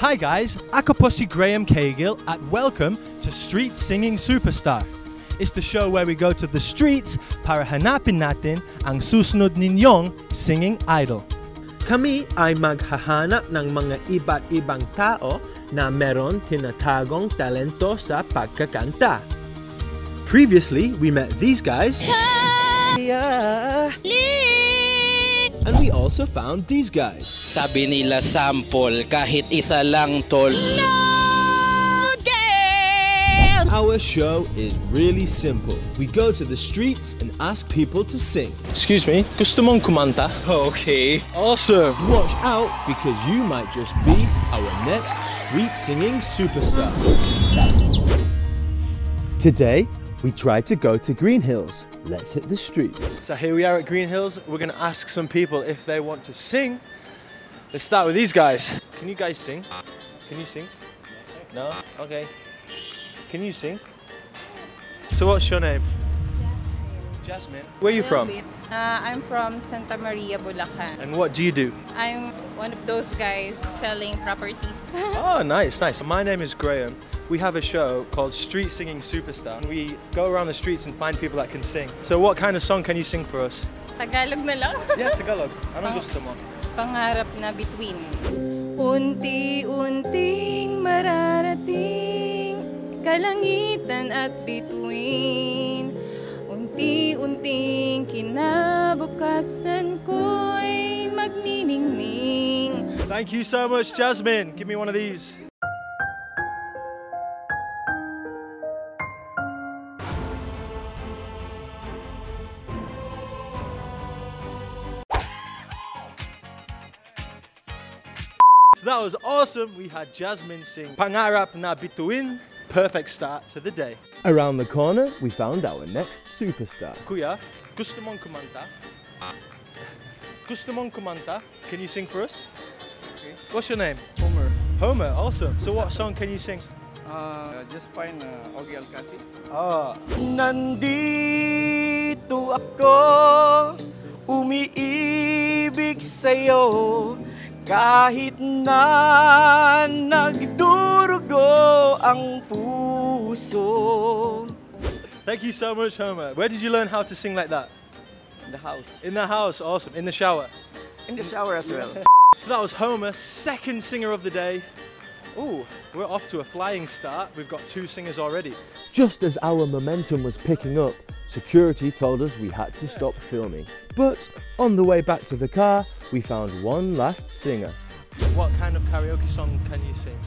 Hi guys, ako po si Graham Cagill at welcome to Street Singing Superstar. It's the show where we go to the streets para hanapin natin ang susunod ninyong singing idol. Kami ay maghahanap ng mga iba't ibang tao na meron tinatagong talento sa pagkakanta. Previously, we met these guys. And we also found these guys. Sabi nila sample kahit isa lang tol. Our show is really simple. We go to the streets and ask people to sing. Excuse me, gusto mong kumanta? Okay. Awesome! Watch out because you might just be our next street singing superstar. Today, we tried to go to Greenhills. Let's hit the streets. So here we are at Greenhills. We're going to ask some people if they want to sing. Let's start with these guys. Can you guys sing? Can you sing? No? Okay. Can you sing? So what's your name? Jasmine. Where are you from? Uh, I'm from Santa Maria, Bulacan. And what do you do? I'm one of those guys selling properties. Oh, nice, nice. My name is Graham. We have a show called Street Singing Superstar. We go around the streets and find people that can sing. So what kind of song can you sing for us? Tagalog na lang. Yeah, Tagalog. Anong gusto mo? Pangarap na Bituin. Unti-unting mararating kalangitan at bituin. Unti-unting kinabukasan ko'y magniningning. Thank you so much, Jasmine. Give me one of these. So that was awesome. We had Jasmine sing Pangarap na Bituin. Perfect start to the day. Around the corner, we found our next superstar. Kuya, gusto mong kumanta? Gusto mong kumanta? Can you sing for us? Okay. What's your name? Homer. Homer, awesome. So what song can you sing? Uh, just fine, uh, Ogie Alcasid. Ah, Nandito ako, umiibig sa'yo Kahit na nagdurugo ang puso thank you so much, Homer. Where did you learn how to sing like that? In the house. In the house, awesome. In the shower. In the shower as well. So that was Homer, second singer of the day. Ooh, we're off to a flying start. We've got two singers already. Just as our momentum was picking up, security told us we had to stop filming. But on the way back to the car, we found one last singer. What kind of karaoke song can you sing?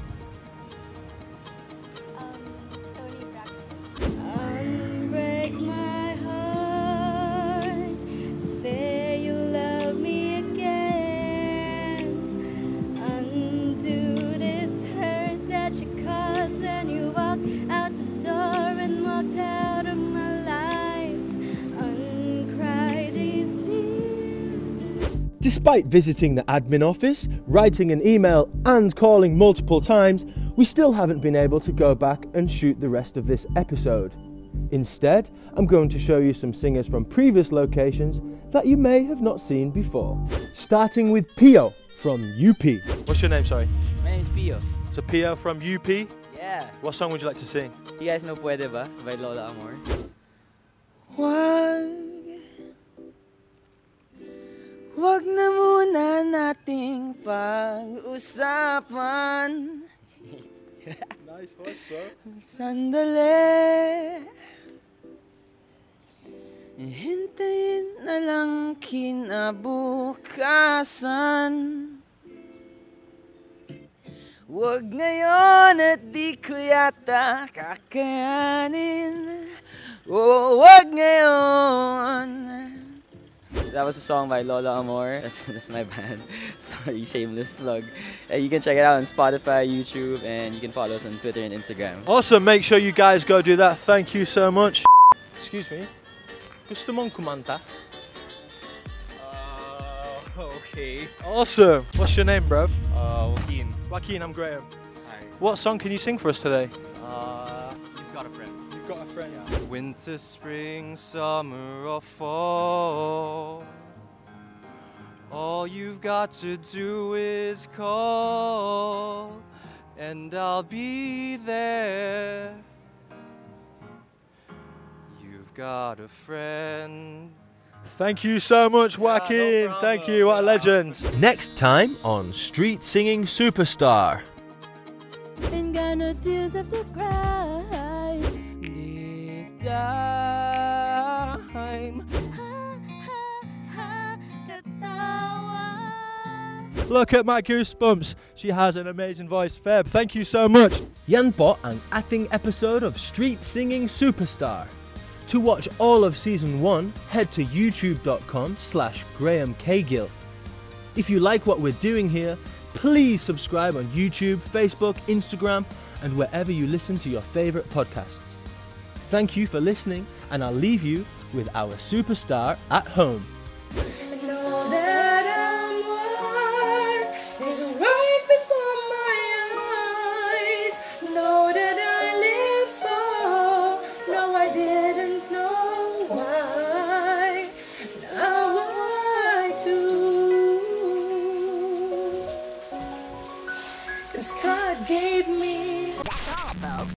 Despite visiting the admin office, writing an email, and calling multiple times, we still haven't been able to go back and shoot the rest of this episode. Instead, I'm going to show you some singers from previous locations that you may have not seen before. Starting with Pio from UP. What's your name, sorry? My name is Pio. So Pio from UP. Yeah. What song would you like to sing? You guys know Pwede Ba by Lola Amour? Wag Wag na muna nating pag-usapan. Nice voice, bro. Sandali. Hintayin na lang kinabukasan. Huwag ngayon at di ko yata kakayanin. Oh, huwag ngayon That was a song by Lola Amour. That's, that's my band. Sorry, shameless plug. Uh, you can check it out on Spotify, YouTube, and you can follow us on Twitter and Instagram. Awesome. Make sure you guys go do that. Thank you so much. Excuse me. Gusto mong kumanta? Uh, okay. Awesome. What's your name, bro? Uh, Joaquin. Joaquin, I'm Graham. Hi. What song can you sing for us today? Uh, you've got a friend. You've got a friend. Winter, spring, summer, or fall. All you've got to do is call, and I'll be there. You've got a friend. Thank you so much, no Joaquin. Thank you. What a legend. Next time on Street Singing Superstar. Ain't got no tears left to cry. Katawa. Look at my goosebumps. She has an amazing voice. Feb, thank you so much. Yan po ang ating episode of Street Singing Superstar. To watch all of season 1, head to youtube.com slash Graham Cagill. If you like what we're doing here, please subscribe on YouTube, Facebook, Instagram, and wherever you listen to your favorite podcasts. Thank you for listening, and I'll leave you with our superstar at home. Eyes. Know